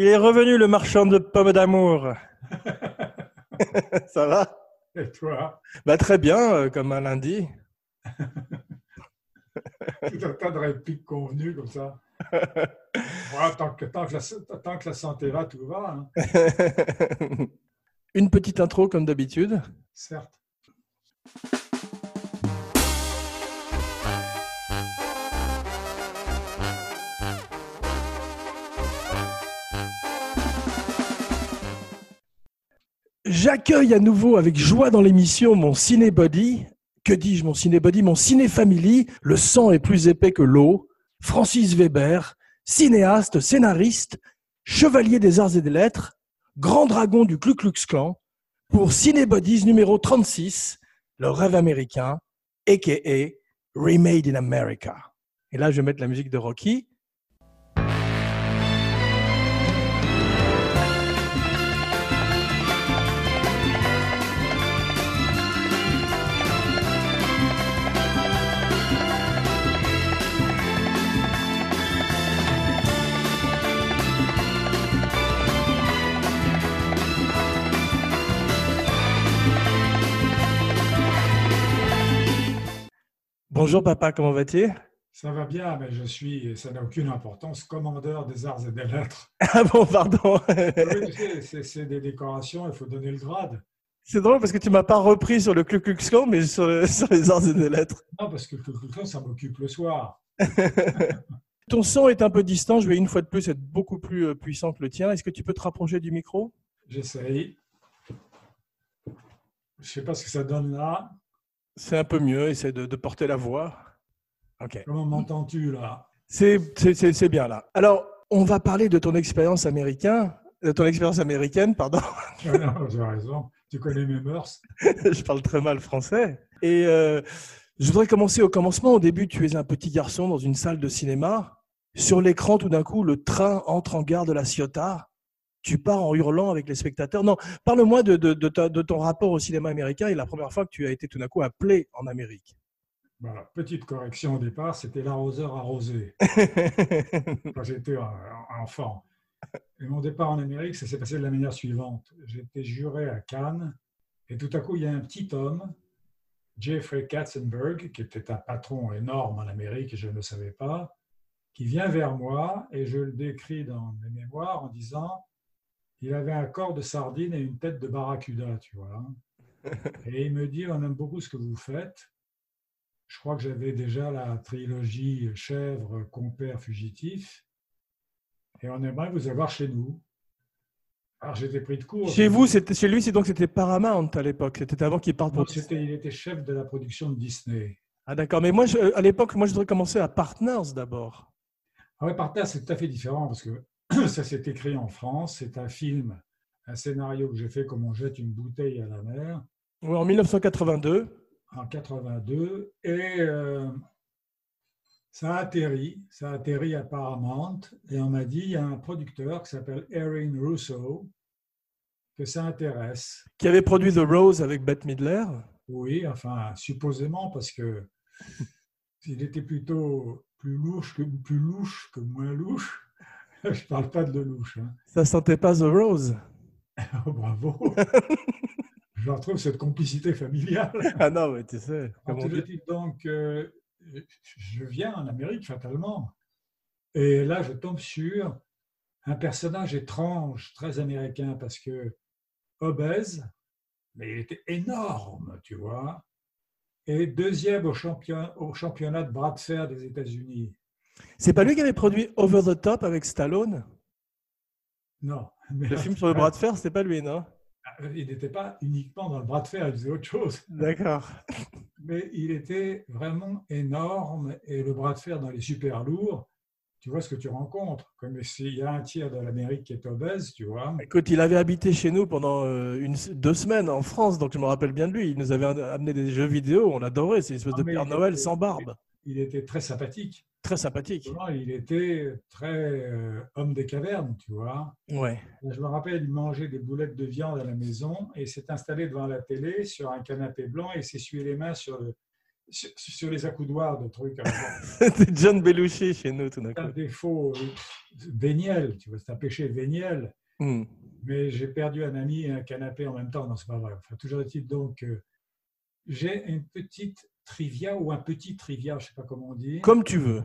Il est revenu, le marchand de pommes d'amour. Ça va? Et toi? Bah, Très bien, euh, comme un lundi. Tout un tas de répliques convenues comme ça? Tant, que, tant, que la, tant, que la, santé va, tout va. Hein. Une petite intro comme d'habitude. Certes. J'accueille à nouveau avec joie dans l'émission mon cinébody. Que dis-je, mon cinébody Mon ciné-family. Le sang est plus épais que l'eau. Francis Weber, cinéaste, scénariste, chevalier des arts et des lettres, grand dragon du Ku Klux Klan, pour Cinebodies numéro 36, le rêve américain, a.k.a. Remade in America. Et là, je vais mettre la musique de Rocky. Bonjour papa, comment vas-tu? Ça va bien, mais je suis, ça n'a aucune importance, commandeur des arts et des lettres. Ah bon, pardon. oui, c'est des décorations, il faut donner le grade. C'est drôle parce que tu m'as pas repris sur le Ku Klux Klan, mais sur, les arts et des lettres. Non, parce que le Ku Klux Klan, ça m'occupe le soir. Ton son est un peu distant, je vais une fois de plus être beaucoup plus euh, puissant que le tien. Est-ce que tu peux te rapprocher du micro? J'essaye. Je ne sais pas ce que ça donne là. C'est un peu mieux, essaie de, de porter la voix. Ok. Comment m'entends-tu là? C'est bien là. Alors, on va parler de ton expérience américaine, de ton expérience américaine, pardon. Ah non, tu as raison. Tu connais mes mœurs? je parle très mal français. Et euh, je voudrais commencer au commencement. Au début, tu es un petit garçon dans une salle de cinéma. Sur l'écran, tout d'un coup, le train entre en gare de la Ciotat tu pars en hurlant avec les spectateurs. Non, parle-moi de, de, de, ton rapport au cinéma américain et la première fois que tu as été tout d'un coup appelé en Amérique. Voilà, petite correction au départ, c'était l'arroseur arrosé quand j'étais enfant. Et mon départ en Amérique, ça s'est passé de la manière suivante. J'étais juré à Cannes et tout à coup, il y a un petit homme, Jeffrey Katzenberg, qui était un patron énorme en Amérique et je ne le savais pas, qui vient vers moi et je le décris dans mes mémoires en disant il avait un corps de sardine et une tête de barracuda, tu vois. Et il me dit, on aime beaucoup ce que vous faites. Je crois que j'avais déjà la trilogie Chèvre, Compère, Fugitif. Et on aimerait vous avoir chez nous. Alors j'étais pris de court. Chez vous, c'était chez lui, c'est donc c'était Paramount à l'époque. C'était avant qu'il parte pour. C'était, il était chef de la production de Disney. Ah d'accord, mais moi à l'époque, moi je voudrais commencer à Partners d'abord. Ah ouais, Partners c'est tout à fait différent parce que ça s'est écrit en France. C'est un film, un scénario que j'ai fait comme on jette une bouteille à la mer. Oui, en 1982. En 82. Et euh, ça a atterri. Ça a atterri à Paramount. Et on m'a dit, il y a un producteur qui s'appelle Erin Russo que ça intéresse. Qui avait produit The Rose avec Bette Midler Oui, enfin, supposément, parce que il était plutôt plus louche que, plus louche que moins louche. Je parle pas de Lelouch. Hein. Ça sentait pas The Rose oh, Bravo Je retrouve cette complicité familiale. Ah non, mais tu sais. donc, euh, je viens en Amérique fatalement. Et là, je tombe sur un personnage étrange, très américain, parce que obèse, mais il était énorme, tu vois. Et deuxième au, champion, au championnat de bras de fer des États-Unis. C'est pas lui qui avait produit Over the Top avec Stallone? Non. le film sur le bras de fer, c'est pas lui, non? Ah, Il n'était pas uniquement dans le bras de fer, il faisait autre chose. D'accord. Mais il était vraiment énorme et le bras de fer dans les super lourds, tu vois ce que tu rencontres. Comme s'il y a un tiers de l'Amérique qui est obèse, tu vois. Écoute, il avait habité chez nous pendant euh, une, deux semaines en France, donc je me rappelle bien de lui. Il nous avait amené des jeux vidéo, on adorait, c'est une espèce ah, de Père Noël sans barbe. Il était très sympathique. Très sympathique. Il était très euh, homme des cavernes, tu vois. Ouais. Je me rappelle, il mangeait des boulettes de viande à la maison et s'est installé devant la télé sur un canapé blanc et s'essuyait les mains sur sur, sur les accoudoirs de trucs. C'était John Belushi chez nous, tout d'un C'est un coup. défaut euh, véniel, tu vois, c'est un péché véniel. Hmm. Mais j'ai perdu un ami et un canapé en même temps. Non, c'est pas vrai. Enfin, toujours est-il donc, euh, j'ai une petite trivia ou un petit trivia, je sais pas comment on dit. Comme tu veux.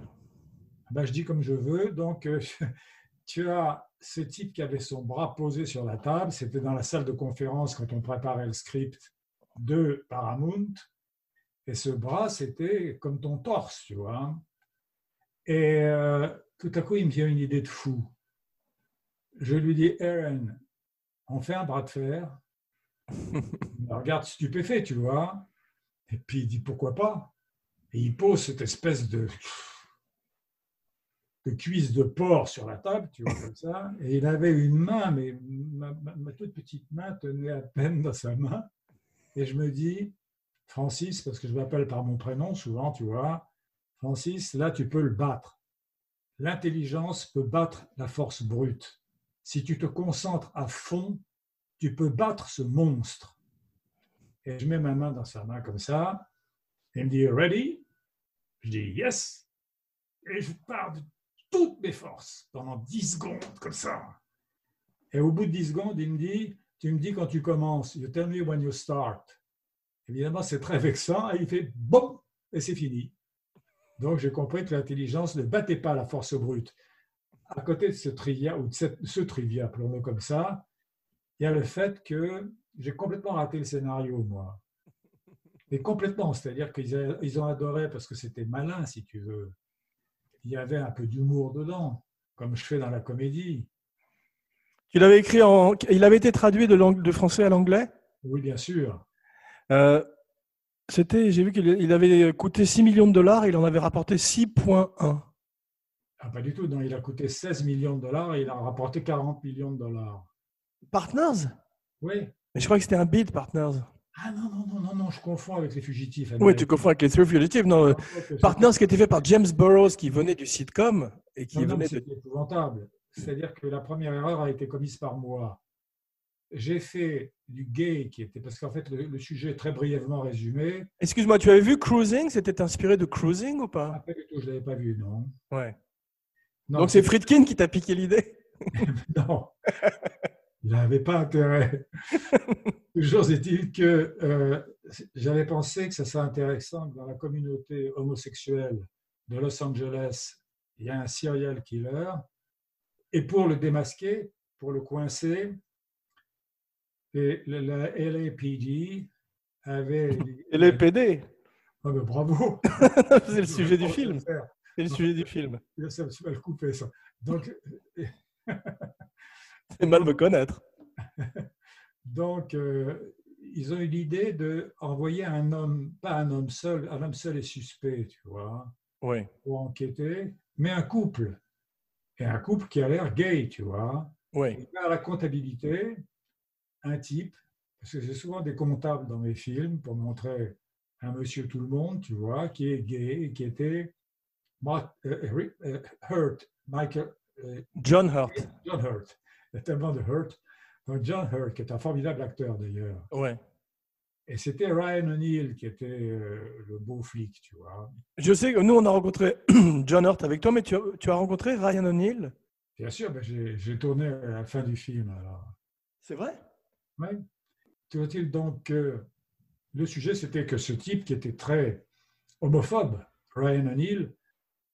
Ben, je dis comme je veux. Donc, euh, tu as ce type qui avait son bras posé sur la table. C'était dans la salle de conférence quand on préparait le script de Paramount. Et ce bras, c'était comme ton torse, tu vois. Et euh, tout à coup, il me vient une idée de fou. Je lui dis, Aaron, on fait un bras de fer. Il me regarde stupéfait, tu vois. Et puis il dit, pourquoi pas? Et il pose cette espèce de de cuisse de porc sur la table, tu vois, comme ça. Et il avait une main, mais ma, toute petite main tenait à peine dans sa main. Et je me dis, Francis, parce que je m'appelle par mon prénom souvent, tu vois, Francis, là, tu peux le battre. L'intelligence peut battre la force brute. Si tu te concentres à fond, tu peux battre ce monstre. Et je mets ma main dans sa main comme ça. Il me dit, ready? Je dis, yes. Et je pars toutes mes forces pendant 10 secondes, comme ça. Et au bout de 10 secondes, il me dit, tu me dis quand tu commences, you tell me when you start. Évidemment, c'est très vexant, et il fait boum, et c'est fini. Donc, j'ai compris que l'intelligence ne battait pas la force brute. À côté de ce trivia, ou de ce trivia, appelons-le comme ça, il y a le fait que j'ai complètement raté le scénario, moi. Et complètement, c'est-à-dire qu'ils ont adoré parce que c'était malin, si tu veux. Il y avait un peu d'humour dedans, comme je fais dans la comédie. Tu l'avais écrit en. Il avait été traduit de, français à l'anglais? Oui, bien sûr. Euh, C'était, j'ai vu qu'il il avait coûté 6 millions de dollars, il en avait rapporté 6,1. Ah, pas du tout. Non, il a coûté 16 millions de dollars et il a rapporté 40 millions de dollars. Partners? Oui. Mais je crois que c'était un bid, Partners. Ah non, non, non, non, non, je confonds avec les fugitifs. Oui, tu confonds avec les Three Fugitives. Non, euh, Partners qui était fait par James Burroughs, qui venait du sitcom et qui Non, non, venait c'est de. épouvantable. C'est-à-dire que la première erreur a été commise par moi. J'ai fait du gay qui était parce qu'en fait le, le sujet est très brièvement résumé. Excuse-moi, tu avais vu Cruising? C'était inspiré de Cruising ou Ah, pas pas du tout, je l'avais pas vu, non. Ouais. Non, Donc c'est Friedkin qui t'a piqué l'idée? Non, il n'avait pas intérêt. Toujours est-il que euh, j'avais pensé que ça serait intéressant que dans la communauté homosexuelle de Los Angeles, il y a un serial killer. Et pour le démasquer, pour le coincer, et la LAPD avait. Et les PD Ah ben bravo! C'est le sujet du film. C'est le sujet du film. ça, vas le couper, ça. Donc, C'est mal me connaître. Donc, euh, ils ont eu l'idée d'envoyer un homme, pas un homme seul, un homme seul est suspect, tu vois, Oui. pour enquêter, mais un couple. Et un couple qui a l'air gay, tu vois. Oui. Et à la comptabilité, un type, parce que j'ai souvent des comptables dans mes films pour montrer un monsieur tout le monde, tu vois, qui est gay et qui était Mark, euh, euh, Hurt, Michael, euh, John Hurt. John Hurt. Il y a tellement de Hurt. John Hurt, qui est un formidable acteur d'ailleurs. Ouais. Et c'était Ryan O'Neill qui était euh, le beau flic, tu vois. Je sais que nous, on a rencontré John Hurt avec toi, mais tu as, tu as rencontré Ryan O'Neill? Bien sûr, ben, j'ai tourné à la fin du film. C'est vrai? Ouais. Toujours-il donc que le sujet, c'était que ce type qui était très homophobe, Ryan O'Neill,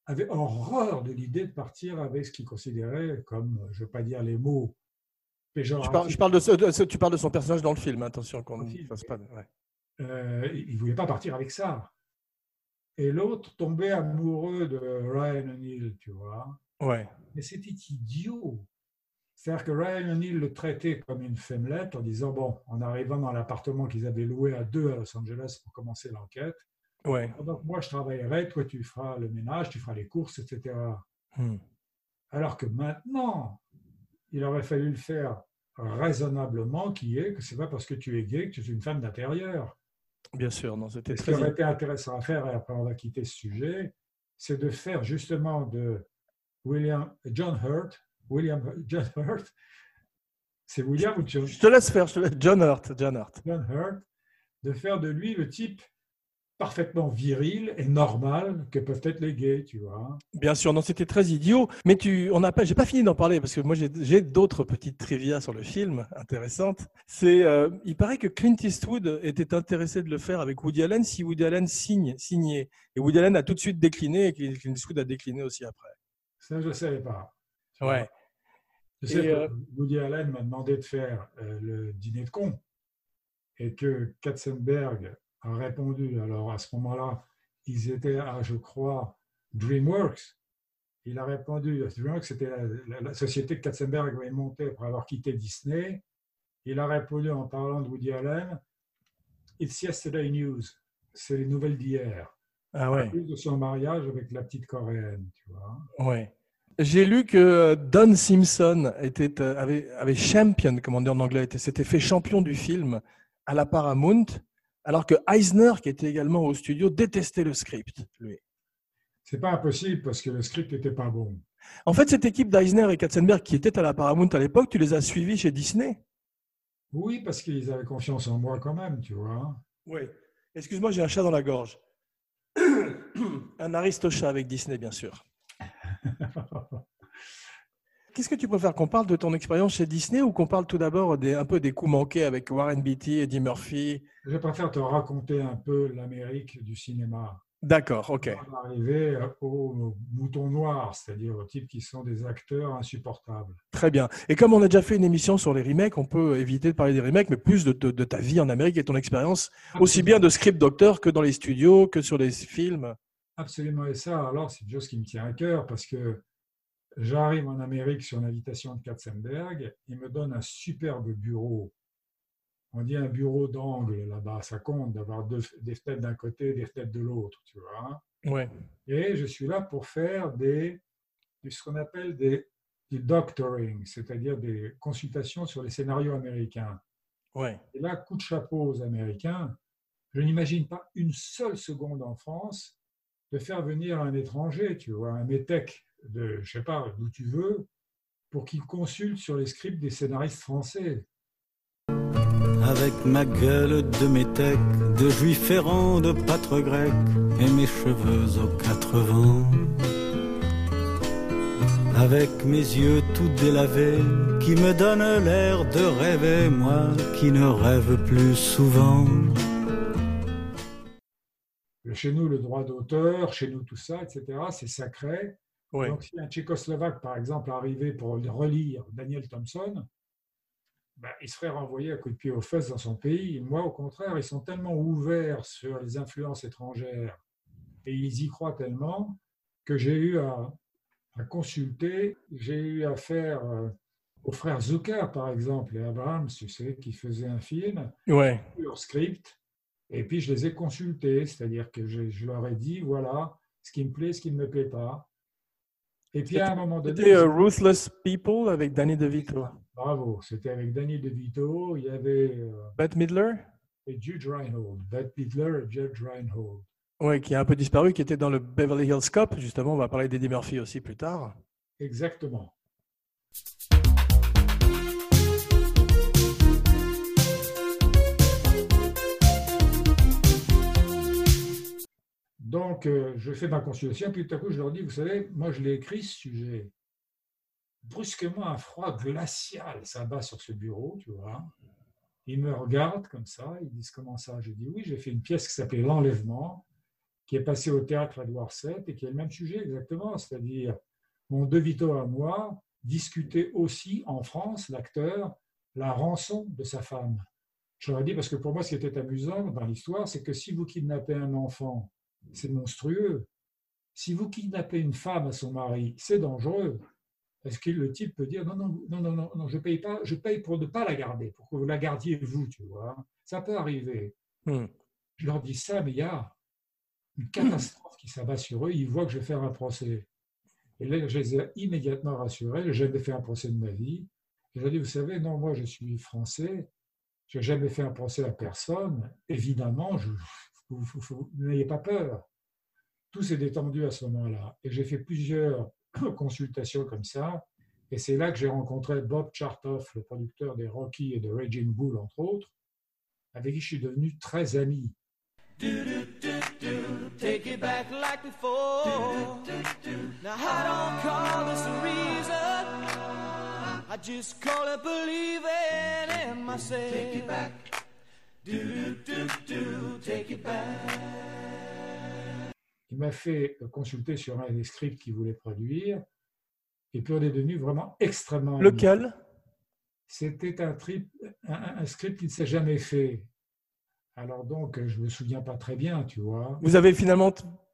avait horreur de l'idée de partir avec ce qu'il considérait comme, je ne veux pas dire les mots je péjoratifs, parle, je parle de, ce- de ce- Tu parle de son personnage dans le film, attention qu'on ne fasse pas. ouais. euh, il ne voulait pas partir avec ça. Et l'autre tombait amoureux de Ryan O'Neill, tu vois. Ouais. Mais c'était idiot. C'est-à-dire que Ryan O'Neill le traitait comme une femmelette en disant, bon, en arrivant dans l'appartement qu'ils avaient loué à deux à Los Angeles pour commencer l'enquête, Ouais. donc moi je travaillerai, toi tu feras le ménage, tu feras les courses, etc. Hmm. Alors que maintenant, il aurait fallu le faire raisonnablement, qui est que c'est pas parce que tu es gay que tu es une femme d'intérieur. Bien sûr, non, c'était ce qui aurait été intéressant à faire, et après on va quitter ce sujet, c'est de faire justement de William, John Hurt, William John Hurt, c'est William ou John, Je te laisse faire. je te laisse- John Hurt. John Hurt. John Hurt, de faire de lui le type parfaitement viril et normal que peuvent être les gays, tu vois. Bien sûr, non, c'était très idiot. Mais tu, on n'a pas, j'ai pas fini d'en parler parce que moi j'ai d'autres petites trivia sur le film intéressantes. C'est, euh, il paraît que Clint Eastwood était intéressé de le faire avec Woody Allen si Woody Allen signe, signait. Et Woody Allen a tout de suite décliné et Clint Eastwood a décliné aussi après. Ça, je ne savais pas. Ouais. Je sais que euh, Woody Allen m'a demandé de faire euh, le dîner de con et que Katzenberg a répondu. Alors à ce moment-là, ils étaient à, je crois, DreamWorks. Il a répondu, DreamWorks, c'était la, société que Katzenberg avait montée après avoir quitté Disney. Il a répondu en parlant de Woody Allen, It's yesterday news, c'est les nouvelles d'hier. Ah ouais. de son mariage avec la petite coréenne, tu vois. Ouais. J'ai lu que Don Simpson était, euh, avait, avait champion, comme on dit en anglais, s'était fait champion du film à la Paramount alors que Eisner, qui était également au studio, détestait le script, lui. C'est pas impossible parce que le script n'était pas bon. En fait, cette équipe d'Eisner et Katzenberg qui était à la Paramount à l'époque, tu les as suivis chez Disney Oui, parce qu'ils avaient confiance en moi quand même, tu vois. Oui. Excuse-moi, j'ai un chat dans la gorge. un aristochat avec Disney, bien sûr. Qu'est-ce que tu préfères qu'on parle de ton expérience chez Disney ou qu'on parle tout d'abord des, un peu des coups manqués avec Warren Beatty, Eddie Murphy? Je préfère te raconter un peu l'Amérique du cinéma. D'accord, ok. On va arriver aux moutons noirs, c'est-à-dire aux types qui sont des acteurs insupportables. Très bien. Et comme on a déjà fait une émission sur les remakes, on peut éviter de parler des remakes, mais plus de, de, ta vie en Amérique et ton expérience, aussi bien de script docteur que dans les studios, que sur les films. Absolument. Et ça, alors, c'est une chose qui me tient à cœur parce que J'arrive en Amérique sur l'invitation de Katzenberg. Il me donne un superbe bureau. On dit un bureau d'angle là-bas. Ça compte d'avoir des fenêtres d'un côté, des fenêtres de l'autre, tu vois. Ouais. Et je suis là pour faire des, ce qu'on appelle des, du doctoring, c'est-à-dire des consultations sur les scénarios américains. Ouais. Et là, coup de chapeau aux Américains. Je n'imagine pas une seule seconde en France de faire venir un étranger, tu vois, un métèque de, je sais pas, d'où tu veux, pour qu'il consulte sur les scripts des scénaristes français. Avec ma gueule de métèque, de juif errant, de pâtre grec, et mes cheveux aux quatre vents. Avec mes yeux tout délavés, qui me donnent l'air de rêver, moi qui ne rêve plus souvent. Chez nous, le droit d'auteur, chez nous tout ça, etc., c'est sacré. Donc, si un Tchécoslovaque, par exemple, arrivait pour relire Daniel Thompson, ben, il serait renvoyé à coup de pied aux fesses dans son pays. Moi, au contraire, ils sont tellement ouverts sur les influences étrangères et ils y croient tellement que j'ai eu à, consulter, j'ai eu à faire euh, aux frères Zucker, par exemple, et Abraham, tu sais, qui faisaient un film, ouais. leur script, et puis je les ai consultés, c'est-à-dire que je, je leur ai dit, voilà, ce qui me plaît, ce qui ne me plaît pas. Et puis à un moment donné. C'était uh, Ruthless People avec Danny DeVito. Bravo, c'était avec Danny DeVito. Il y avait. Uh, Bette Midler? Et Judge Reinhold. Bette Midler et Judge Reinhold. Oui, qui a un peu disparu, qui était dans le Beverly Hills Cop. Justement, on va parler d'Eddie Murphy aussi plus tard. Exactement. Donc, euh, je fais ma consultation, puis tout à coup, je leur dis, vous savez, moi, je l'ai écrit ce sujet. Brusquement, un froid glacial s'abat sur ce bureau, tu vois. Ils me regardent comme ça, ils disent, comment ça? Je dis, oui, j'ai fait une pièce qui s'appelait L'Enlèvement, qui est passée au théâtre Edouard VII et qui est le même sujet exactement, c'est-à-dire mon De Vito à moi discutait aussi en France, l'acteur, la rançon de sa femme. Je leur ai dit, parce que pour moi, ce qui était amusant dans l'histoire, c'est que si vous kidnappez un enfant c'est monstrueux. Si vous kidnappez une femme à son mari, c'est dangereux. Parce que le type peut dire non, non, non, non, non, je paye pas, je paye pour ne pas la garder, pour que vous la gardiez vous, tu vois. Ça peut arriver. Hmm. Je leur dis ça, mais il y a une catastrophe qui s'abat sur eux. Ils voient que je vais faire un procès. Et là, je les ai immédiatement rassurés. J'ai jamais fait un procès de ma vie. je leur dis, vous savez, non, moi, je suis français. Je n'ai jamais fait un procès à personne. Évidemment, je, n'ayez pas peur. Tout s'est détendu à ce moment-là. Et j'ai fait plusieurs consultations comme ça. Et c'est là que j'ai rencontré Bob Chartoff, le producteur des Rocky et de Raging Bull, entre autres, avec qui je suis devenu très ami. Do do do do, take it back like before. Now I don't call this a reason. I just call it believing in myself. Take it back. Il m'a fait consulter sur un des scripts qu'il voulait produire. Et puis on est devenu vraiment extrêmement. Lequel? C'était un, trip- un, un script qui ne s'est jamais fait. Alors donc, je me souviens pas très bien, tu vois. Vous avez finalement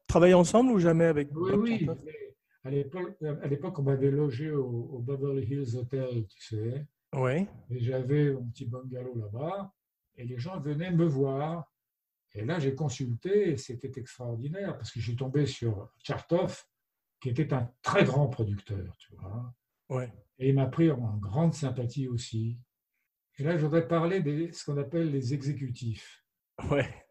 travaillé ensemble ou jamais avec Oui, oui. L'époque, à l'époque, on m'avait logé au, au Beverly Hills Hotel, tu sais. Oui. Et j'avais mon petit bungalow là-bas. Et les gens venaient me voir. Et là, j'ai consulté et c'était extraordinaire parce que j'ai tombé sur Chartoff, qui était un très grand producteur, tu vois. Ouais. Et il m'a pris en grande sympathie aussi. Et là, je voudrais parler de ce qu'on appelle les exécutifs. Ouais.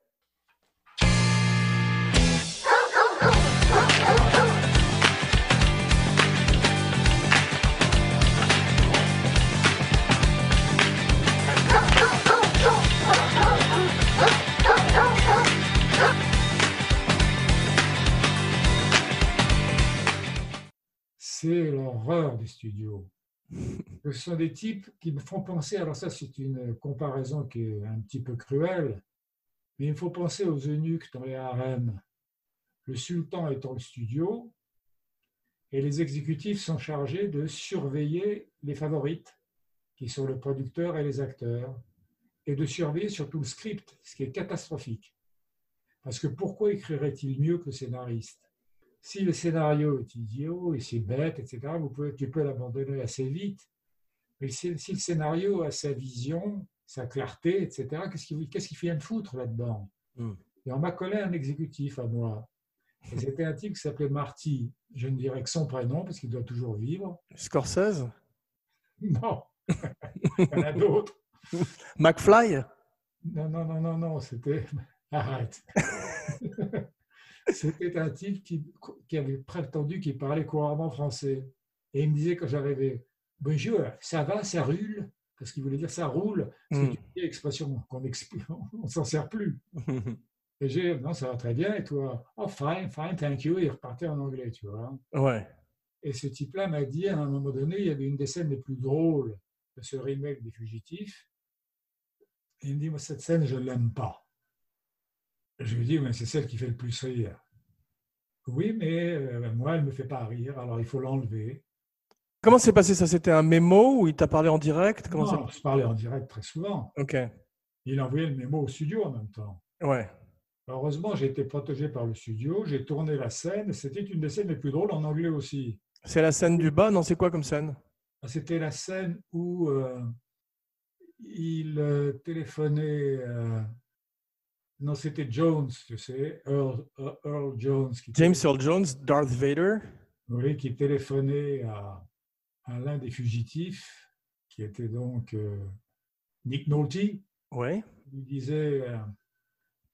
Ce sont des types qui me font penser, alors ça c'est une comparaison qui est un petit peu cruelle, mais il me faut penser aux eunuques dans les harems. Le sultan est dans le studio et les exécutifs sont chargés de surveiller les favorites, qui sont le producteur et les acteurs, et de surveiller surtout le script, ce qui est catastrophique. Parce que pourquoi écrirait-il mieux que scénariste? Si le scénario est idiot et c'est bête, etc., vous pouvez, tu peux l'abandonner assez vite. Mais si, si le scénario a sa vision, sa clarté, etc., qu'est-ce qu'il qu'est-ce qu'il vient de foutre là-dedans? Hmm. Et on m'a collé un exécutif à moi. C'était un type qui s'appelait Marty. Je ne dirais que son prénom parce qu'il doit toujours vivre. Scorsese? Non, il y en a d'autres. McFly? Non, non, non, non, non, c'était. Arrête. C'était un type qui, qui avait prétendu qu'il parlait couramment français. Et il me disait quand j'arrivais Bonjour, ça va, ça roule Parce qu'il voulait dire ça roule. C'est Mm. une expression qu'on ne s'en sert plus. Et j'ai Non, ça va très bien. Et toi? Oh, fine, fine, thank you. Et il repartait en anglais, tu vois. Ouais. Et ce type-là m'a dit, à un moment donné, il y avait une des scènes les plus drôles de ce remake des Fugitifs. Et il me dit, moi, cette scène, je ne l'aime pas. Je lui dis, mais c'est celle qui fait le plus rire. Oui, mais euh, moi, elle ne me fait pas rire, alors il faut l'enlever. Comment s'est passé ça? C'était un mémo ou il t'a parlé en direct? Comment Non, on se parlait en direct très souvent. Ok. Il a envoyé le mémo au studio en même temps. Ouais. Heureusement, j'ai été protégé par le studio, j'ai tourné la scène, c'était une des scènes les plus drôles en anglais aussi. C'est la scène du bas? Non, c'est quoi comme scène? C'était la scène où euh, il euh, téléphonait. euh, non, c'était Jones, tu sais, Earl, Earl- Earl Jones, qui, James Earl Jones, Darth Vader. oui, qui téléphonait à, à l'un des fugitifs, qui était donc euh, Nick Nolte. Ouais. Il disait euh,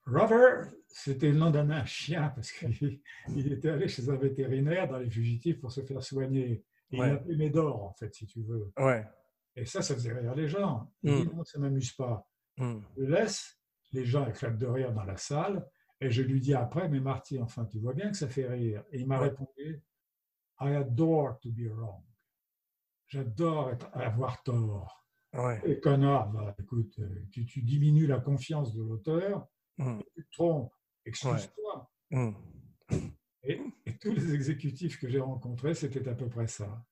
Robert, c'était le nom d'un chien, parce qu'il il était allé chez un vétérinaire dans les fugitifs pour se faire soigner. Et Ouais. Il l'appelait Médor, en fait, si tu veux. Ouais. Et ça, ça faisait rire les gens. Il Mm. dit, non, ça ne m'amuse pas. Hmm. Je laisse, les gens éclatent de rire dans la salle, et je lui dis après, mais Marty, enfin, tu vois bien que ça fait rire. Et il m'a Ouais. répondu, I adore to be wrong. J'adore avoir tort. Ouais. Et connard, bah, écoute, euh, tu, tu diminues la confiance de l'auteur, Hmm. tu te trompes, excuse-toi. Hmm. Et, et tous les exécutifs que j'ai rencontrés, c'était à peu près ça.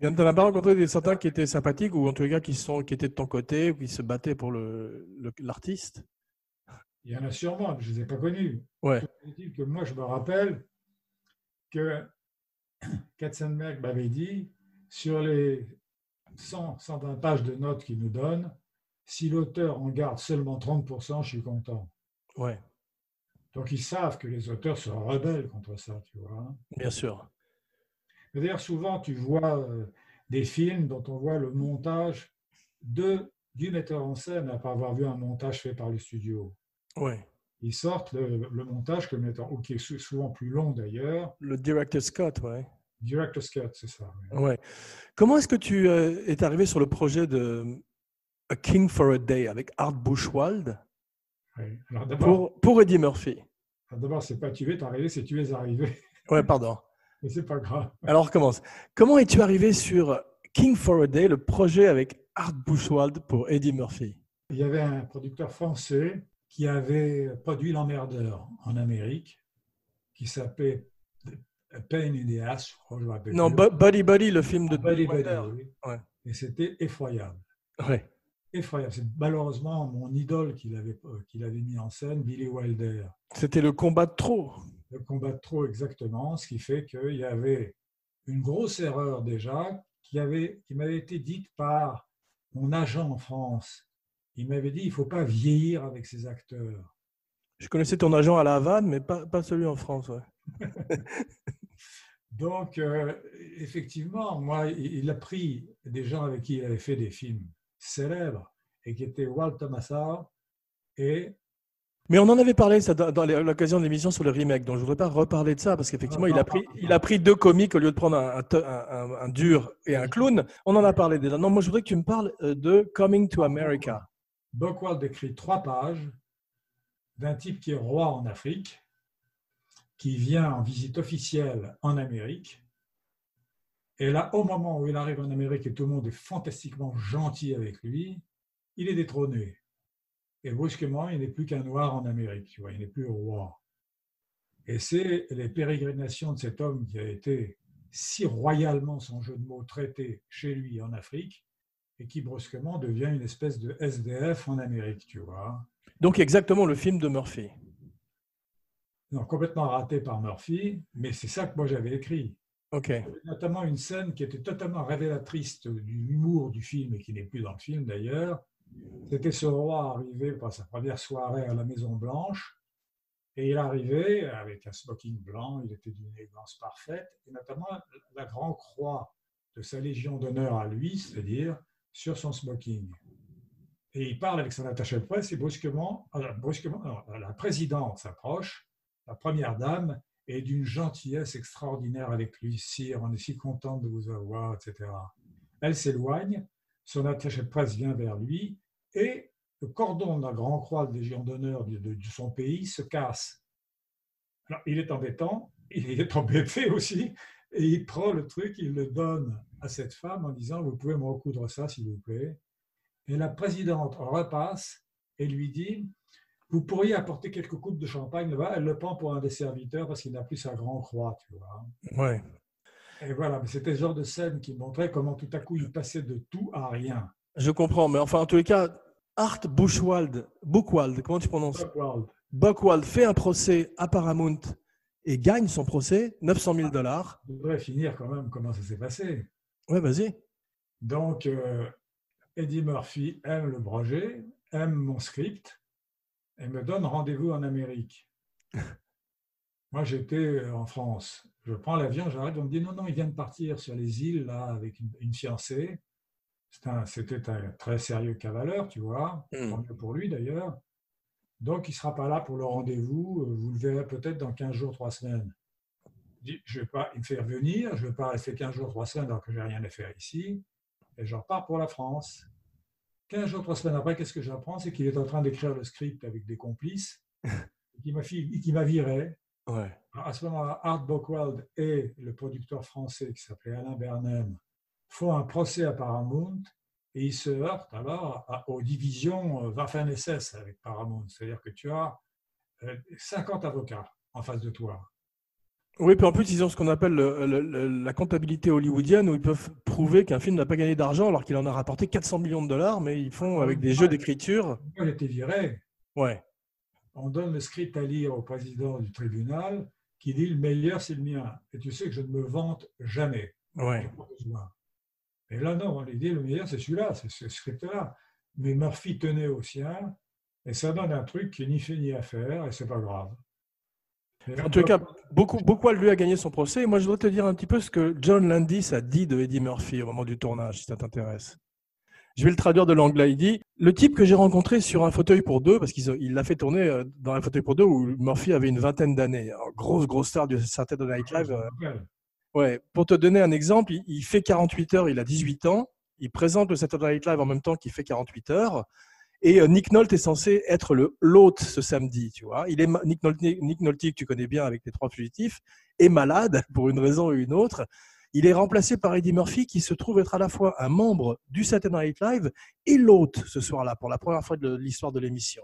Tu n'en as pas rencontré des certains qui étaient sympathiques ou en tous les cas qui, sont, qui étaient de ton côté ou qui se battaient pour l'artiste? Il y en a sûrement, mais je ne les ai pas connus. Ouais. Que moi, je me rappelle que Katzenberg m'avait dit, sur les 100, 120 pages de notes qu'il nous donne, si l'auteur en garde seulement 30%, je suis content. Ouais, Donc, ils savent que les auteurs se rebellent contre ça, tu vois. bien sûr. D'ailleurs, souvent, tu vois euh, des films dont on voit le montage de, du metteur en scène après avoir vu un montage fait par le studio. Ouais. Ils sortent le, le montage qui est sou- souvent plus long d'ailleurs, Le director Scott, ouais. Director's Cut, c'est ça. oui. Ouais. Comment est-ce que tu euh, es arrivé sur le projet de A King for a Day avec Art. Alors d'abord, pour, pour Eddie Murphy. alors d'abord, c'est pas tu es arrivé, c'est tu es arrivé. Ouais, pardon. Mais c'est pas grave. Alors, on recommence. Comment es-tu arrivé sur King for a Day, le projet avec Art Buchwald pour Eddie Murphy? Il y avait un producteur français qui avait produit L'Emmerdeur en Amérique, qui s'appelait Pain in the Ass, je crois que je rappelle Non, Buddy Buddy, le film de Buddy Billy Buddy, oui. Ouais. Et c'était effroyable. Ouais. Effroyable. C'est malheureusement mon idole qu'il avait, euh, qu'il avait mis en scène, Billy Wilder. C'était le combat de trop. Le combat de trop exactement, ce qui fait qu'il y avait une grosse erreur déjà qui, avait, qui m'avait été dite par mon agent en France. Il m'avait dit il ne faut pas vieillir avec ces acteurs. Je connaissais ton agent à La Havane, mais pas, pas celui en France. ouais. Donc, euh, effectivement, moi, il a pris des gens avec qui il avait fait des films célèbres et qui étaient Walt Thomason et Mais on en avait parlé ça, dans l'occasion de l'émission sur le remake, donc je ne voudrais pas reparler de ça parce qu'effectivement, il, a pris, il a pris deux comiques au lieu de prendre un, un te- un- un- un dur et un clown. On en a parlé déjà. Non, moi, je voudrais que tu me parles euh, de Coming to America. Buckwald écrit trois pages d'un type qui est roi en Afrique, qui vient en visite officielle en Amérique. Et là, au moment où il arrive en Amérique et tout le monde est fantastiquement gentil avec lui, il est détrôné. Et brusquement, il n'est plus qu'un noir en Amérique, tu vois, il n'est plus roi. Et c'est les pérégrinations de cet homme qui a été si royalement, son jeu de mots, traité chez lui en Afrique, et qui brusquement devient une espèce de SDF en Amérique, tu vois. Donc, exactement le film de Murphy. Non, complètement raté par Murphy, mais c'est ça que moi j'avais écrit. Ok. Notamment une scène qui était totalement révélatrice de l'humour du film et qui n'est plus dans le film d'ailleurs. C'était ce roi arrivé pour sa première soirée à la Maison Blanche. Et il arrivait avec un smoking blanc, il était d'une élégance parfaite, et notamment la grande croix de sa Légion d'honneur à lui, c'est-à-dire sur son smoking. Et il parle avec son attaché de presse et brusquement, alors, brusquement non, la présidente s'approche, la première dame, est d'une gentillesse extraordinaire avec lui. Sire, on est si content de vous avoir, etc. Elle s'éloigne, son attaché de presse vient vers lui et le cordon de la Grand Croix de Légion d'honneur de, de- de son pays se casse. Alors, il est embêtant, il est embêté aussi, et il prend le truc, il le donne à cette femme en disant Vous pouvez me recoudre ça, s'il vous plaît. Et la présidente repasse et lui dit Vous pourriez apporter quelques coupes de champagne là-bas. Elle le prend pour un des serviteurs parce qu'il n'a plus sa Grand Croix, tu vois. Ouais. Et voilà, mais c'était ce genre de scène qui montrait comment tout à coup il passait de tout à rien. Je comprends, mais enfin, en tous les cas, Art Buchwald, Buchwald, comment tu prononces? Buckwald. Buchwald fait un procès à Paramount et gagne son procès, 900 000 dollars. Je voudrais finir quand même comment ça s'est passé. Ouais, vas-y. Donc, euh, Eddie Murphy aime le projet, aime mon script et me donne rendez-vous en Amérique. Moi, j'étais en France. Je prends l'avion, j'arrive, on me dit non, non, il vient de partir sur les îles là avec une, une fiancée. C'était un, c'était un très sérieux cavaleur, tu vois, Hmm. tant mieux pour lui d'ailleurs. Donc, il ne sera pas là pour le rendez-vous. euh, Vous le verrez peut-être dans 15 jours, 3 semaines. Je dis, Je vais pas, me fait revenir, je ne vais pas rester 15 jours, 3 semaines alors que j'ai rien à faire ici. Et je repars pour la France. 15 jours, 3 semaines après, qu'est-ce que j'apprends? C'est qu'il est en train d'écrire le script avec des complices, qui m'a fi- qui m'a viré. Ouais. Alors, à ce moment-là, Art Buchwald et le producteur français qui s'appelait Alain Bernem font un procès à Paramount et ils se heurtent alors à- aux divisions euh, Waffen-SS avec Paramount. C'est-à-dire que tu as euh, 50 avocats en face de toi. Oui, puis en plus, ils ont ce qu'on appelle le- la comptabilité hollywoodienne où ils peuvent prouver qu'un film n'a pas gagné d'argent alors qu'il en a rapporté 400 millions de dollars, mais ils font avec des jeux d'écriture. Moi, j'étais viré. Ouais. On donne le script à lire au président du tribunal qui dit le meilleur, c'est le mien. Et tu sais que je ne me vante jamais. Ouais. Et là, non, on lui dit le meilleur, c'est celui-là, c'est ce script-là. Mais Murphy tenait au sien, et ça donne un truc qui ni fait ni à faire, et c'est pas grave. En tout cas, beaucoup, beaucoup lui a gagné son procès. Moi, je voudrais te dire un petit peu ce que John Landis a dit de Eddie Murphy au moment du tournage, si ça t'intéresse. Je vais le traduire de l'anglais. Il dit Le type que j'ai rencontré sur un fauteuil pour deux, parce qu'il il l'a fait tourner euh, dans un fauteuil pour deux où Murphy avait une vingtaine d'années. Grosse, grosse star du Saturday Night Live. euh, Ouais, pour te donner un exemple, il fait 48 heures, il a 18 ans, il présente le Saturday Night Live en même temps qu'il fait 48 heures, Et euh, Nick Nolte est censé être le l'hôte ce samedi, tu vois. Il est Nick Nolte, Nick Nolte, que tu connais bien avec les trois fugitifs, est malade pour une raison ou une autre. Il est remplacé par Eddie Murphy, qui se trouve être à la fois un membre du Saturday Night Live et l'hôte ce soir-là, pour la première fois de l'histoire de l'émission.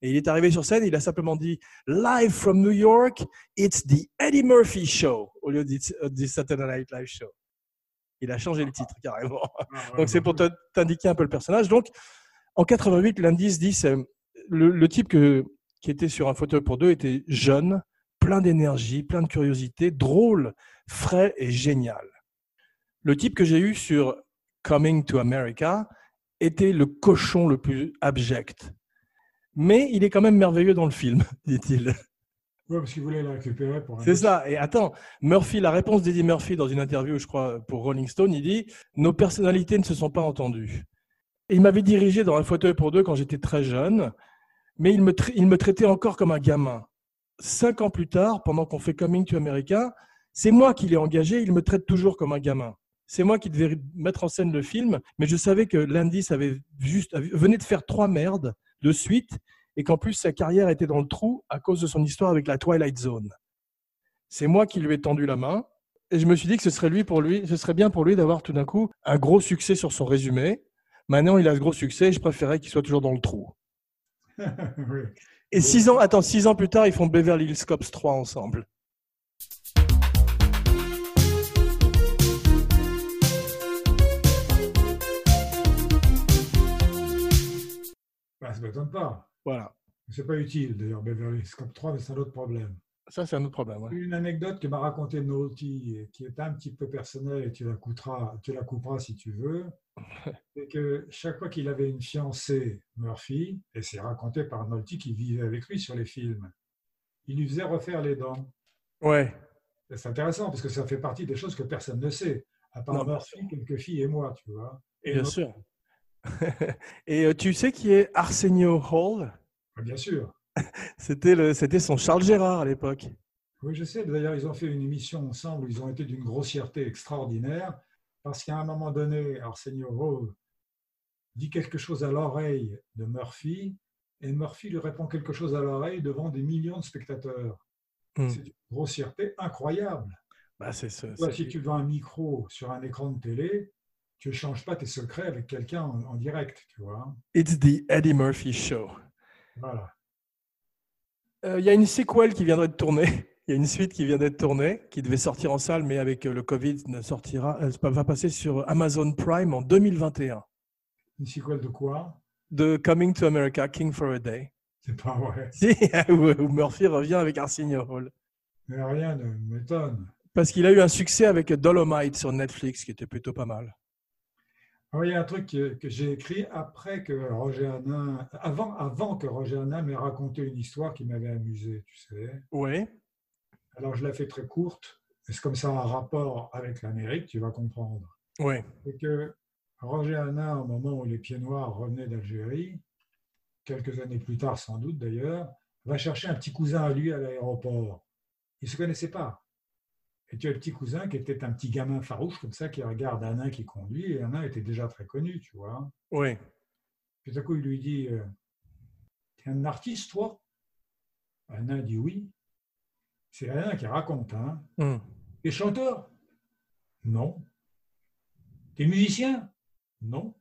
Et il est arrivé sur scène, il a simplement dit Live from New York, it's the Eddie Murphy Show, au lieu du Saturday Night Live Show. Il a changé le titre carrément. Ah, Donc c'est pour t'indiquer un peu le personnage. Donc en 88, l'indice dit le, le type que, qui était sur un fauteuil pour deux était jeune, plein d'énergie, plein de curiosité, drôle, frais et génial. Le type que j'ai eu sur Coming to America était le cochon le plus abject. Mais il est quand même merveilleux dans le film, dit-il. Ouais, parce qu'il voulait la récupérer pour C'est ça. Et attends, Murphy, la réponse d'Eddie Murphy dans une interview, je crois, pour Rolling Stone, il dit Nos personnalités ne se sont pas entendues. Il m'avait dirigé dans un fauteuil pour deux quand j'étais très jeune, mais il me, il me traitait encore comme un gamin. Cinq ans plus tard, pendant qu'on fait Coming to America, c'est moi qui l'ai engagé, il me traite toujours comme un gamin. C'est moi qui devais mettre en scène le film, mais je savais que l'indice avait juste venait de faire trois merdes de suite et qu'en plus sa carrière était dans le trou à cause de son histoire avec la Twilight Zone. C'est moi qui lui ai tendu la main et je me suis dit que ce serait lui pour lui, ce serait bien pour lui d'avoir tout d'un coup un gros succès sur son résumé. Maintenant, il a ce gros succès, je préférais qu'il soit toujours dans le trou. Oui. Et six ans, attends, six ans plus tard, ils font Beverly Hills Cops 3 ensemble. Bah, ça ne m'étonne pas. Voilà. C'est pas utile d'ailleurs, Beverly Hills Cop 3, mais c'est un autre problème. Ça, c'est un autre problème. ouais. Une anecdote que m'a raconté et qui est un petit peu personnelle et tu la, couperas, tu la couperas si tu veux, c'est que chaque fois qu'il avait une fiancée, Murphy, et c'est raconté par Nolte qui vivait avec lui sur les films, il lui faisait refaire les dents. Ouais. C'est intéressant parce que ça fait partie des choses que personne ne sait, à part Non, Murphy, quelques filles et moi, tu vois. Et Bien sûr. et euh, tu sais qui est Arsenio Hall? Bien sûr. C'était son Charles Gérard à l'époque. Oui, je sais. D'ailleurs, ils ont fait une émission ensemble où ils ont été d'une grossièreté extraordinaire parce qu'à un moment donné, Arsenio Hall dit quelque chose à l'oreille de Murphy et Murphy lui répond quelque chose à l'oreille devant des millions de spectateurs. Hmm. C'est une grossièreté incroyable. Bah, c'est ce- Toi, si tu vends un micro sur un écran de télé, tu ne changes pas tes secrets avec quelqu'un en, en direct, tu vois. It's the Eddie Murphy Show. Voilà. Euh, Il y a une séquelle qui viendrait de tourner. Il y a une suite qui vient d'être tournée, qui devait sortir en salle, mais avec euh, le Covid, ne sortira, elle va passer sur Amazon Prime en 2021. Une sequel de quoi? De Coming to America, King for a Day. C'est pas vrai. Si, où où Murphy revient avec Arsenio Hall. Mais rien ne m'étonne. Parce qu'il a eu un succès avec Dolomite sur Netflix, qui était plutôt pas mal. Ah oui, il y a un truc que, que j'ai écrit après que Roger Hanin, avant, avant que Roger Hanin m'ait raconté une histoire qui m'avait amusé, tu sais. Oui. Alors je la fais très courte, et c'est comme ça un rapport avec l'Amérique, tu vas comprendre. Oui. C'est que Roger Hanin, au moment où les Pieds Noirs revenaient d'Algérie, quelques années plus tard sans doute d'ailleurs, va chercher un petit cousin à lui à l'aéroport. Ils ne se connaissaient pas. Et tu as le petit cousin qui était un petit gamin farouche comme ça, qui regarde Hanin qui conduit, et Hanin était déjà très connu, tu vois. Oui. Puis tout à coup, il lui dit euh, T'es un artiste, toi? Alain dit Oui. C'est Alain qui raconte. Hein. Hmm. T'es chanteur? Non. T'es musicien? Non.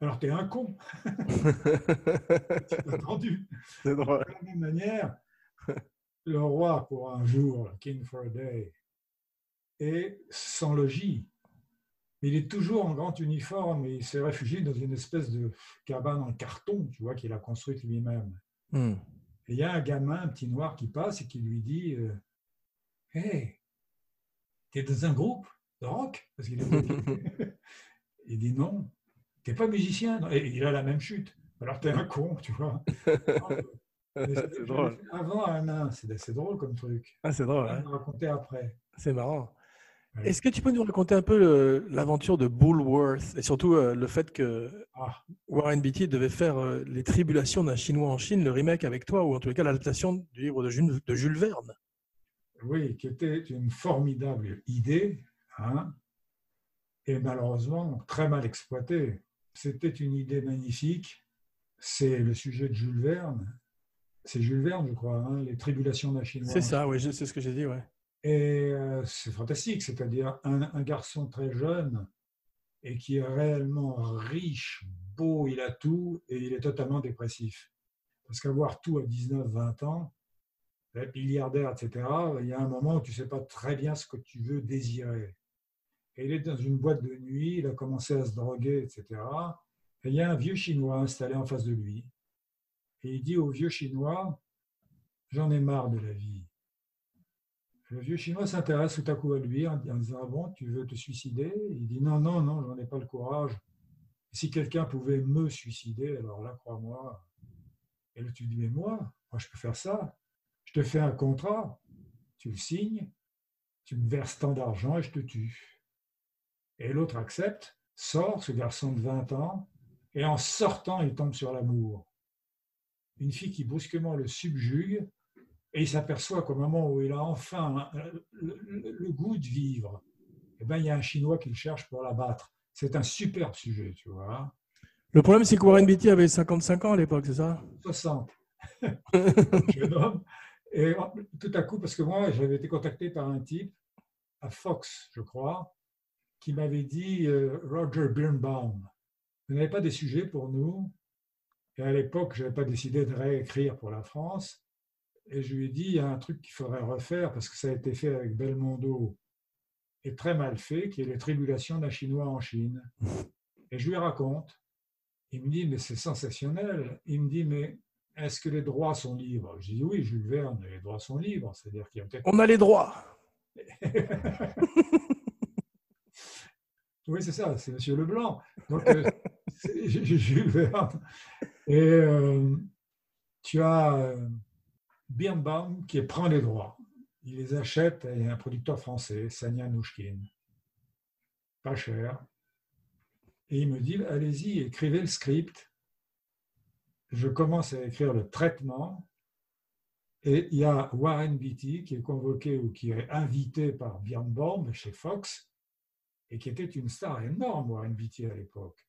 Alors t'es un con. As entendu C'est drôle. De la même manière, le roi pour un jour, King for a day, est sans logis. Il est toujours en grand uniforme et il s'est réfugié dans une espèce de cabane en carton, tu vois, qu'il a construite lui-même. Hmm. Et il y a un gamin, un petit noir qui passe et qui lui dit euh, Hey, t'es dans un groupe de rock? Parce qu'il est. Il dit non, t'es pas musicien. Non. Et il a la même chute. Alors t'es un con, tu vois. C'est drôle. Avant un nain, c'est assez drôle comme truc. Ah, c'est drôle. On hein. raconter après. C'est marrant. Est-ce que tu peux nous raconter un peu l'aventure de Bullworth et surtout euh, le fait que Ah, Warren Beatty devait faire euh, Les Tribulations d'un Chinois en Chine, le remake avec toi, ou en tous les cas l'adaptation du livre de Jules, de Jules Verne? Oui, qui était une formidable idée, hein, et malheureusement très mal exploitée. C'était une idée magnifique, c'est le sujet de Jules Verne. C'est Jules Verne, je crois, hein, Les Tribulations d'un Chinois. C'est ça, oui, c'est ce que j'ai dit, ouais. Et euh, c'est fantastique, c'est-à-dire un, garçon très jeune et qui est réellement riche, beau, il a tout, et il est totalement dépressif. Parce qu'avoir tout à 19, 20 ans, être milliardaire, etc., il y a un moment où tu ne sais pas très bien ce que tu veux désirer. Et il est dans une boîte de nuit, il a commencé à se droguer, etc. Et il y a un vieux Chinois installé en face de lui. Et il dit au vieux Chinois, j'en ai marre de la vie. Le vieux Chinois s'intéresse tout à coup à lui en disant, ah bon, tu veux te suicider? Il dit, non, non, non, j'en ai pas le courage. si quelqu'un pouvait me suicider, alors là, crois-moi. Et là, tu dis, mais moi, moi, je peux faire ça. Je te fais un contrat, tu le signes, tu me verses tant d'argent et je te tue. Et l'autre accepte, sort, ce garçon de 20 ans, et en sortant, il tombe sur l'amour. Une fille qui brusquement le subjugue, et il s'aperçoit qu'au moment où il a enfin le, goût de vivre, eh ben, il y a un Chinois qui le cherche pour l'abattre. C'est un superbe sujet, tu vois. Le problème, c'est que Warren Beatty avait 55 ans à l'époque, c'est ça? 60. Jeune homme. Et tout à coup, parce que moi, j'avais été contacté par un type à Fox, je crois, qui m'avait dit euh, Roger Birnbaum, vous n'avez pas des sujets pour nous? Et à l'époque, je n'avais pas décidé de réécrire pour la France. Et je lui ai dit il y a un truc qu'il faudrait refaire parce que ça a été fait avec Belmondo et très mal fait, qui est les tribulations d'un Chinois en Chine. Et je lui raconte. Il me dit mais c'est sensationnel. Il me dit mais est-ce que les droits sont libres? Je dis oui, Jules Verne, les droits sont libres. C'est-à-dire qu'il y a peut-être. On a les droits. oui, c'est ça, c'est Monsieur Leblanc. Donc, euh, Jules Verne. Et euh, tu as euh, Birnbaum qui prend les droits. Il les achète à un producteur français, Sanya Nouchkin. Pas cher. Et il me dit allez-y, écrivez le script je commence à écrire le traitement et il y a Warren Beatty qui est convoqué ou qui est invité par Birnbaum chez Fox et qui était une star énorme, Warren Beatty à l'époque.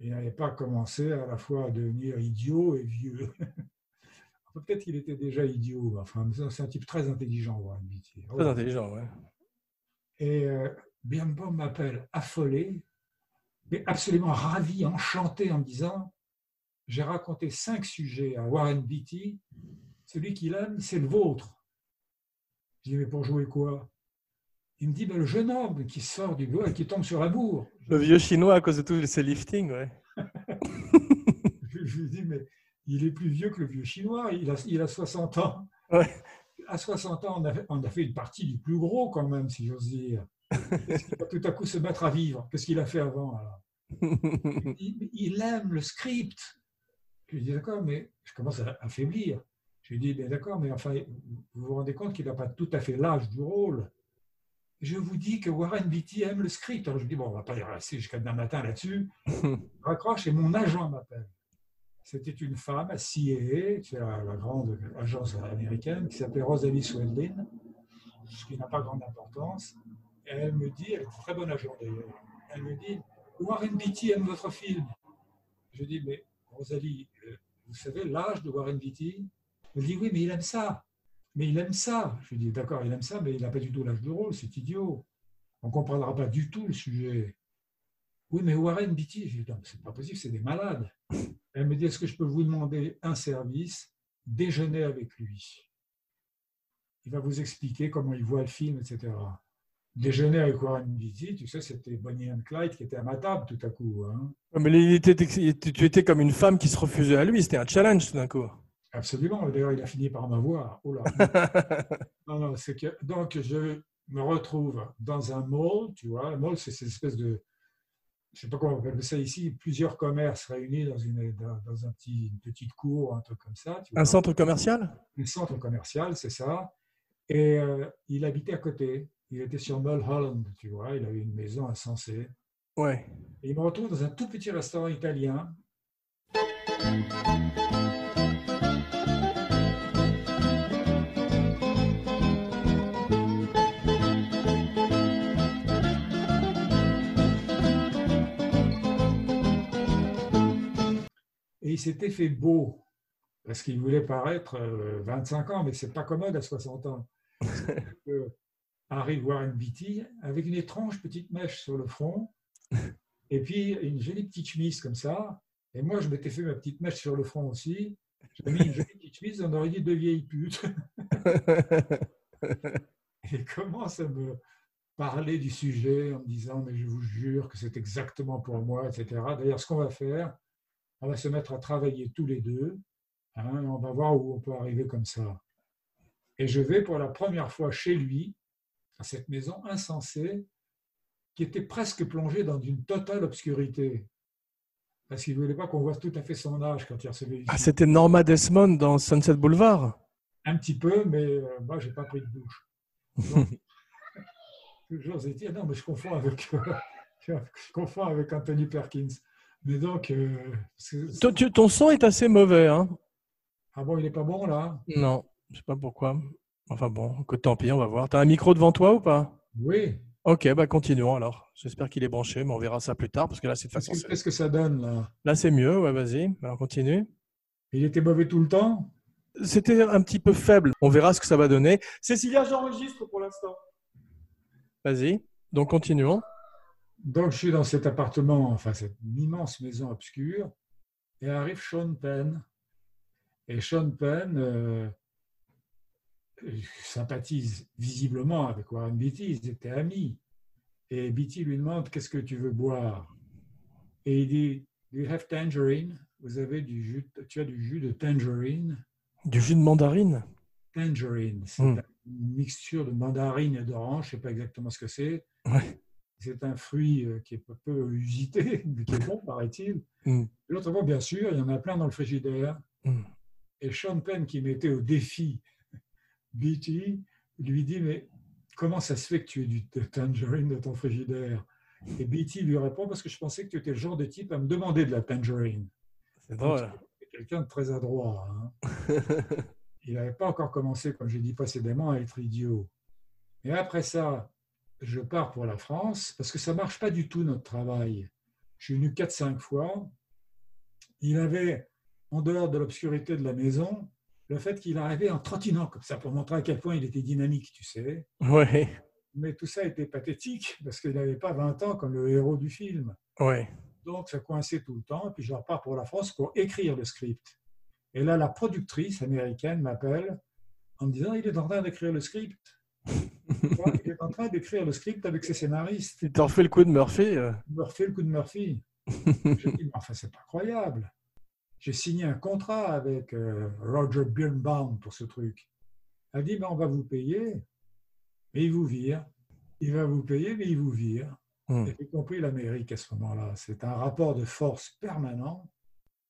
Il n'avait pas commencé à la fois à devenir idiot et vieux. Peut-être qu'il était déjà idiot. Enfin, c'est un type très intelligent, Warren Beatty. Très intelligent, oui. Et euh, Birnbaum m'appelle affolé, mais absolument ravi, enchanté en me disant j'ai raconté cinq sujets à Warren Beatty. Celui qu'il aime, c'est le vôtre. Je dis, mais pour jouer quoi? Il me dit, ben, le jeune homme qui sort du bois et qui tombe sur l'amour. Le vieux chinois à cause de tous ces liftings, ouais. je lui dis, mais il est plus vieux que le vieux chinois, il a, il a 60 ans. À 60 ans, on a, fait, on a, fait, une partie du plus gros quand même, si j'ose dire. Il va tout à coup se mettre à vivre? Qu'est-ce qu'il a fait avant alors? Il, il aime le script. Je lui dis d'accord, mais je commence à affaiblir. Je lui dis d'accord, mais enfin, vous vous rendez compte qu'il n'a pas tout à fait l'âge du rôle. Je vous dis que Warren Beatty aime le script. Alors je dis bon, on ne va pas y rester jusqu'à demain matin là-dessus. Je raccroche et mon agent m'appelle. C'était une femme à CIA, c'est la, grande agence américaine, qui s'appelait Rosalie Swedlin, ce qui n'a pas grande importance. Elle me dit, elle est très bonne agent d'ailleurs, elle me dit Warren Beatty aime votre film. Je dis mais Rosalie, euh, vous savez l'âge de Warren Beatty? Elle dit oui, mais il aime ça. Mais il aime ça. Je dis d'accord, il aime ça, mais il n'a pas du tout l'âge du rôle, c'est idiot. On ne comprendra pas du tout le sujet. Oui, mais Warren Beatty, je dis non, c'est pas possible, c'est des malades. Elle me dit est-ce que je peux vous demander un service Déjeuner avec lui? Il va vous expliquer comment il voit le film, etc déjeuner avec Warren Beatty, tu sais, c'était Bonnie and Clyde qui était à ma table tout à coup. Hein. Mais il était, tu étais comme une femme qui se refusait à lui, c'était un challenge tout d'un coup. Absolument, d'ailleurs il a fini par m'avoir. Oh non, non, c'est que donc je me retrouve dans un mall, tu vois, le mall c'est cette espèce de, je sais pas comment on appelle ça ici, plusieurs commerces réunis dans, une, dans, un petit, une petite cour, un truc comme ça. un centre commercial? Un centre commercial, c'est ça. Et euh, il habitait à côté. Il était sur Mulholland, tu vois, il avait une maison insensée. Ouais. Et il me retrouve dans un tout petit restaurant italien. Et il s'était fait beau, parce qu'il voulait paraître euh, 25 ans, mais c'est pas commode à 60 ans. Que arrive Warren Beatty avec une étrange petite mèche sur le front, et puis une jolie petite chemise comme ça. Et moi, je m'étais fait ma petite mèche sur le front aussi. J'avais mis une jolie petite chemise, on aurait dit deux vieilles putes. Et il commence à me parler du sujet en me disant Mais je vous jure que c'est exactement pour moi, etc. D'ailleurs, ce qu'on va faire, on va se mettre à travailler tous les deux. hein, on va voir où on peut arriver comme ça. Et je vais pour la première fois chez lui, dans cette maison insensée, qui était presque plongée dans une totale obscurité. Parce qu'il ne voulait pas qu'on voit tout à fait son âge quand il recevait visite. Ah, c'était Norma Desmond dans Sunset Boulevard? Un petit peu, mais euh, moi, je n'ai pas pris de douche. Donc, toujours est non, mais je confonds avec, je confonds avec Anthony Perkins. Mais donc, euh, tu- ton son est assez mauvais, hein ah bon, il n'est pas bon là? Non, je sais pas pourquoi. Enfin bon, écoute, tant pis, on va voir. T'as un micro devant toi ou pas? Oui. Ok, bah continuons alors. J'espère qu'il est branché, mais on verra ça plus tard parce que là, c'est de façon. que- qu'est-ce que ça donne là? Là, c'est mieux. Ouais, vas-y. Alors, continue. Il était mauvais tout le temps? C'était un petit peu faible. On verra ce que ça va donner. Cécilia, j'enregistre pour l'instant. Vas-y. Donc, continuons. Donc, je suis dans cet appartement, enfin, cette immense maison obscure, et arrive Sean Penn. Et Sean Penn euh, sympathise visiblement avec Warren Beatty, ils étaient amis. Et Beatty lui demande Qu'est-ce que tu veux boire? Et il dit Do you have tangerine? Vous avez du jus, tu as du jus de tangerine Du jus de mandarine? Tangerine, c'est Hmm. une mixture de mandarine et d'orange, je ne sais pas exactement ce que c'est. Ouais. C'est un fruit euh, qui est un peu usité, mais qui est bon, paraît-il. Hmm. L'autre fois, bien sûr, il y en a plein dans le frigidaire. Hmm. Et Sean Penn, qui mettait au défi Beatty, lui dit Mais comment ça se fait que tu aies du tangerine dans ton frigidaire? Et Beatty lui répond Parce que je pensais que tu étais le genre de type à me demander de la tangerine. C'est drôle. C'est quelqu'un de très adroit. hein. il n'avait pas encore commencé, comme j'ai dit précédemment, à être idiot. Et après ça, je pars pour la France, parce que ça ne marche pas du tout notre travail. Je suis venu 4-5 fois. Il avait, en dehors de l'obscurité de la maison, le fait qu'il arrivait en trottinant comme ça, pour montrer à quel point il était dynamique, tu sais. Ouais. Mais tout ça était pathétique, parce qu'il n'avait pas 20 ans comme le héros du film. Ouais. Donc, ça coinçait tout le temps. Et puis, je repars pour la France pour écrire le script. Et là, la productrice américaine m'appelle en me disant il est en train d'écrire le script. Il est en train d'écrire le script avec ses scénaristes. Il t'a refait le coup de Murphy. euh. Il me refait le coup de Murphy. Je dis mais enfin, c'est pas croyable. J'ai signé un contrat avec euh, Roger Birnbaum pour ce truc. Elle dit mais on va vous payer, mais il vous vire. Il va vous payer, mais il vous vire. Et y compris l'Amérique à ce moment-là. C'est un rapport de force permanent.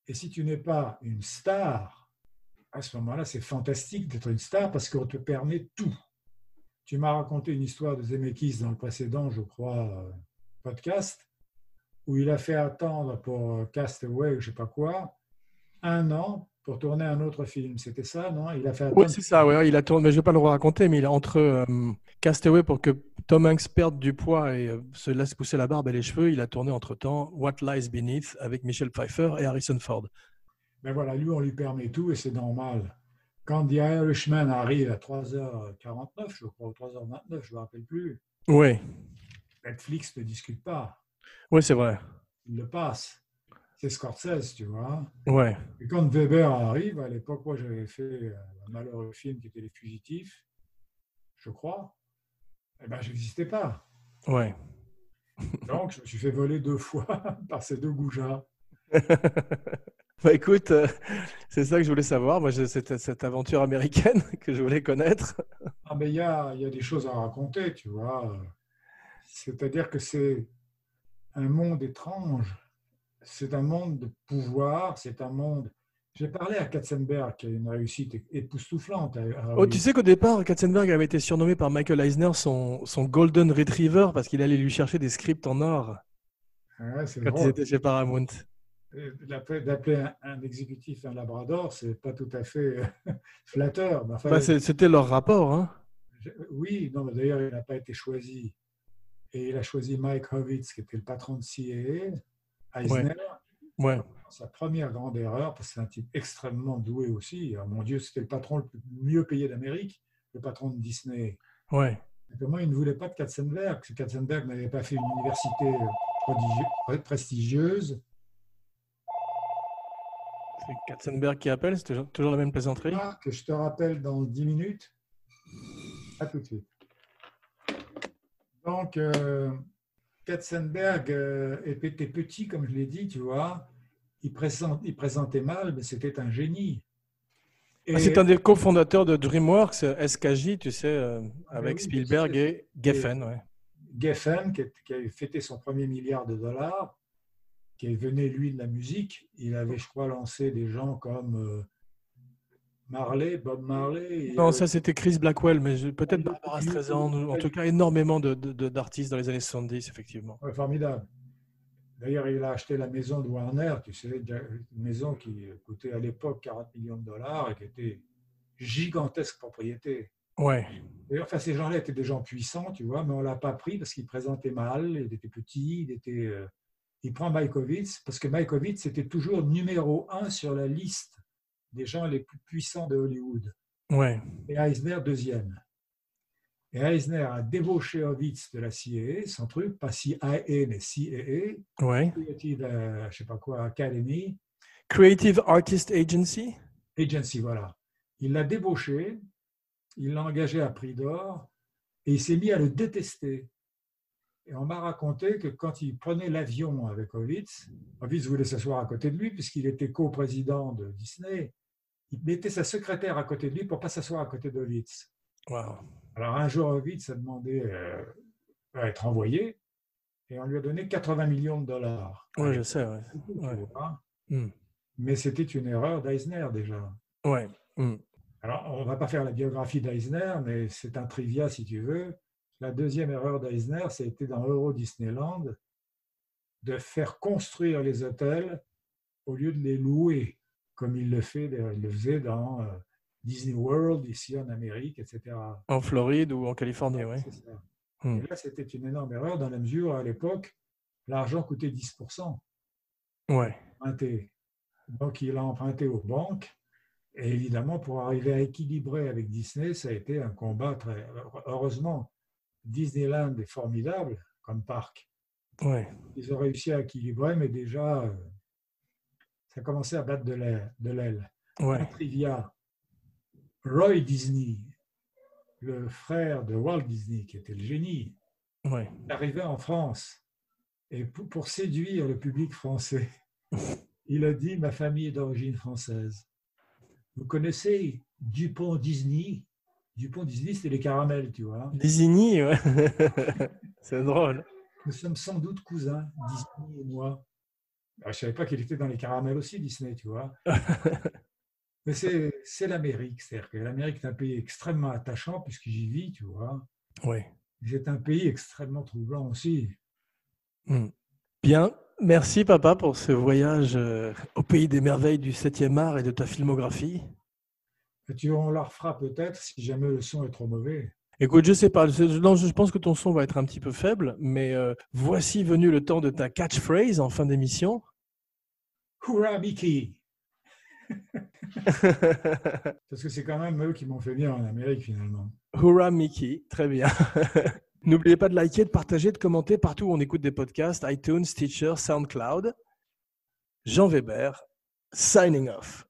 Et si tu n'es pas une star, à ce moment-là, c'est fantastique d'être une star parce qu'on te permet tout. Tu m'as raconté une histoire de Zemeckis dans le précédent, je crois, euh, podcast, où il a fait attendre pour euh, Castaway, je ne sais pas quoi, un an pour tourner un autre film. C'était ça, non? Il a fait attendre. Oui, c'est ça. Ouais, il a tourné, mais je vais pas le raconter, mais il est entre euh, Castaway pour que Tom Hanks perde du poids et euh, se laisse pousser la barbe et les cheveux. Il a tourné entre temps What Lies Beneath avec Michel Pfeiffer et Harrison Ford. Ben voilà, lui, on lui permet tout et c'est normal. Quand The Irishman arrive à 3h49, je crois, ou 3h29, je ne me rappelle plus, Oui, Netflix ne discute pas. oui, c'est vrai. Il le passe. C'est Scorsese, tu vois. Ouais. Et quand Weber arrive, à l'époque, moi, j'avais fait euh, un malheureux film qui était Les Fugitifs, je crois. Eh ben, je n'existais pas. Ouais. Donc, je me suis fait voler deux fois par ces deux goujats. bah écoute, euh, c'est ça que je voulais savoir. Moi, j'ai cette, cette aventure américaine que je voulais connaître. Ah, mais il y a, y a des choses à raconter, tu vois. C'est-à-dire que c'est un monde étrange. C'est un monde de pouvoir, c'est un monde. J'ai parlé à Katzenberg, qui a une réussite époustouflante. à Oh, tu sais qu'au départ, Katzenberg avait été surnommé par Michael Eisner son, son Golden Retriever parce qu'il allait lui chercher des scripts en or Ouais, c'est quand drôle. chez Paramount. Euh, D'appeler un, un exécutif un labrador, c'est pas tout à fait euh, flatteur. enfin, Bah, C'était leur rapport. Hein. oui, non, d'ailleurs, il n'a pas été choisi. Et il a choisi Mike Hovitz, qui était le patron de CIA, Eisner. Ouais. Sa première grande erreur, parce que c'est un type extrêmement doué aussi. Ah, mon Dieu, c'était le patron le mieux payé d'Amérique, le patron de Disney. Ouais. Il ne voulait pas de Katzenberg Parce que Katzenberg n'avait pas fait une université prestigieuse. C'est Katzenberg qui appelle, c'est toujours, la même plaisanterie. Ah, que je te rappelle dans 10 minutes. À tout de suite. Donc, euh, Katzenberg euh, était petit, comme je l'ai dit, tu vois. Il, il présentait mal, mais c'était un génie. Ah, c'est un des cofondateurs de DreamWorks, SKJ, tu sais, euh, avec Spielberg et Geffen. Ouais. Geffen, qui, qui a fêté son premier milliard de dollars, qui venait, lui, de la musique. Il avait, je crois, lancé des gens comme euh, Marley, Bob Marley. non, ça, c'était Chris Blackwell, mais peut-être Barbara Streisand, en tout cas, énormément d'artistes dans les années 70, effectivement. formidable. D'ailleurs, il a acheté la maison de Warner, tu sais, une maison qui coûtait à l'époque 40 millions de dollars et qui était gigantesque propriété. Ouais. D'ailleurs, enfin, ces gens-là étaient des gens puissants, tu vois, mais on ne l'a pas pris parce qu'il présentait mal, il était petit, il était. Euh, il prend Maïkovitz parce que Maïkovitz était toujours numéro un sur la liste des gens les plus puissants de Hollywood. Ouais. Et Eisner deuxième. Et Eisner a débauché Ovitz de la CIA, son truc, pas CIA, mais CIA. Ouais. Creative, euh, je sais pas quoi, Academy. Creative Artist Agency? Agency, voilà. Il l'a débauché, il l'a engagé à prix d'or, et il s'est mis à le détester. Et on m'a raconté que quand il prenait l'avion avec Ovitz, Ovitz voulait s'asseoir à côté de lui puisqu'il était co-président de Disney. Il mettait sa secrétaire à côté de lui pour pas s'asseoir à côté d'Ovitz. Wow. Alors un jour, Ovitz a demandé euh, à être envoyé et on lui a donné 80 millions de dollars. Oui, je sais. Hmm. Mais c'était une erreur d'Eisner déjà. Ouais. Hmm. Alors, on ne va pas faire la biographie d'Eisner, mais c'est un trivia si tu veux. La deuxième erreur d'Eisner, c'était dans Euro Disneyland de faire construire les hôtels au lieu de les louer, comme il le, fait, il le faisait dans euh, Disney World, ici en Amérique, etc. En Floride ou en Californie, oui. Hmm. là, c'était une énorme erreur dans la mesure où, à l'époque, l'argent coûtait 10%. Ouais. Donc, il a emprunté aux banques. Et évidemment, pour arriver à équilibrer avec Disney, ça a été un combat très. Heureusement, Disneyland est formidable comme parc. Ouais. Ils ont réussi à équilibrer, mais déjà, euh, ça commençait à battre de l'aile. Ouais. Trivia, Roy Disney, le frère de Walt Disney, qui était le génie, ouais. arrivait en France. Et pour, séduire le public français, il a dit Ma famille est d'origine française. Vous connaissez Dupont Disney? Dupont Disney, c'était les caramels, tu vois. Disney, ouais. c'est drôle. Nous sommes sans doute cousins, Disney et moi. Je ne savais pas qu'il était dans les caramels aussi, Disney, tu vois. Mais c'est l'Amérique. C'est-à-dire que l'Amérique est un pays extrêmement attachant puisque j'y vis, tu vois. Oui. C'est un pays extrêmement troublant aussi. Hmm. Bien. Merci, papa, pour ce voyage euh, au pays des merveilles du 7e art et de ta filmographie. Tu, on la refera peut-être si jamais le son est trop mauvais. Écoute, je sais pas. Non, je pense que ton son va être un petit peu faible, mais euh, voici venu le temps de ta catchphrase en fin d'émission. Hurrah, Mickey Parce que c'est quand même eux qui m'ont fait bien en Amérique finalement. Hurrah Mickey, très bien. N'oubliez pas de liker, de partager, de commenter partout où on écoute des podcasts, iTunes, Stitcher, SoundCloud. Jean Weber, signing off.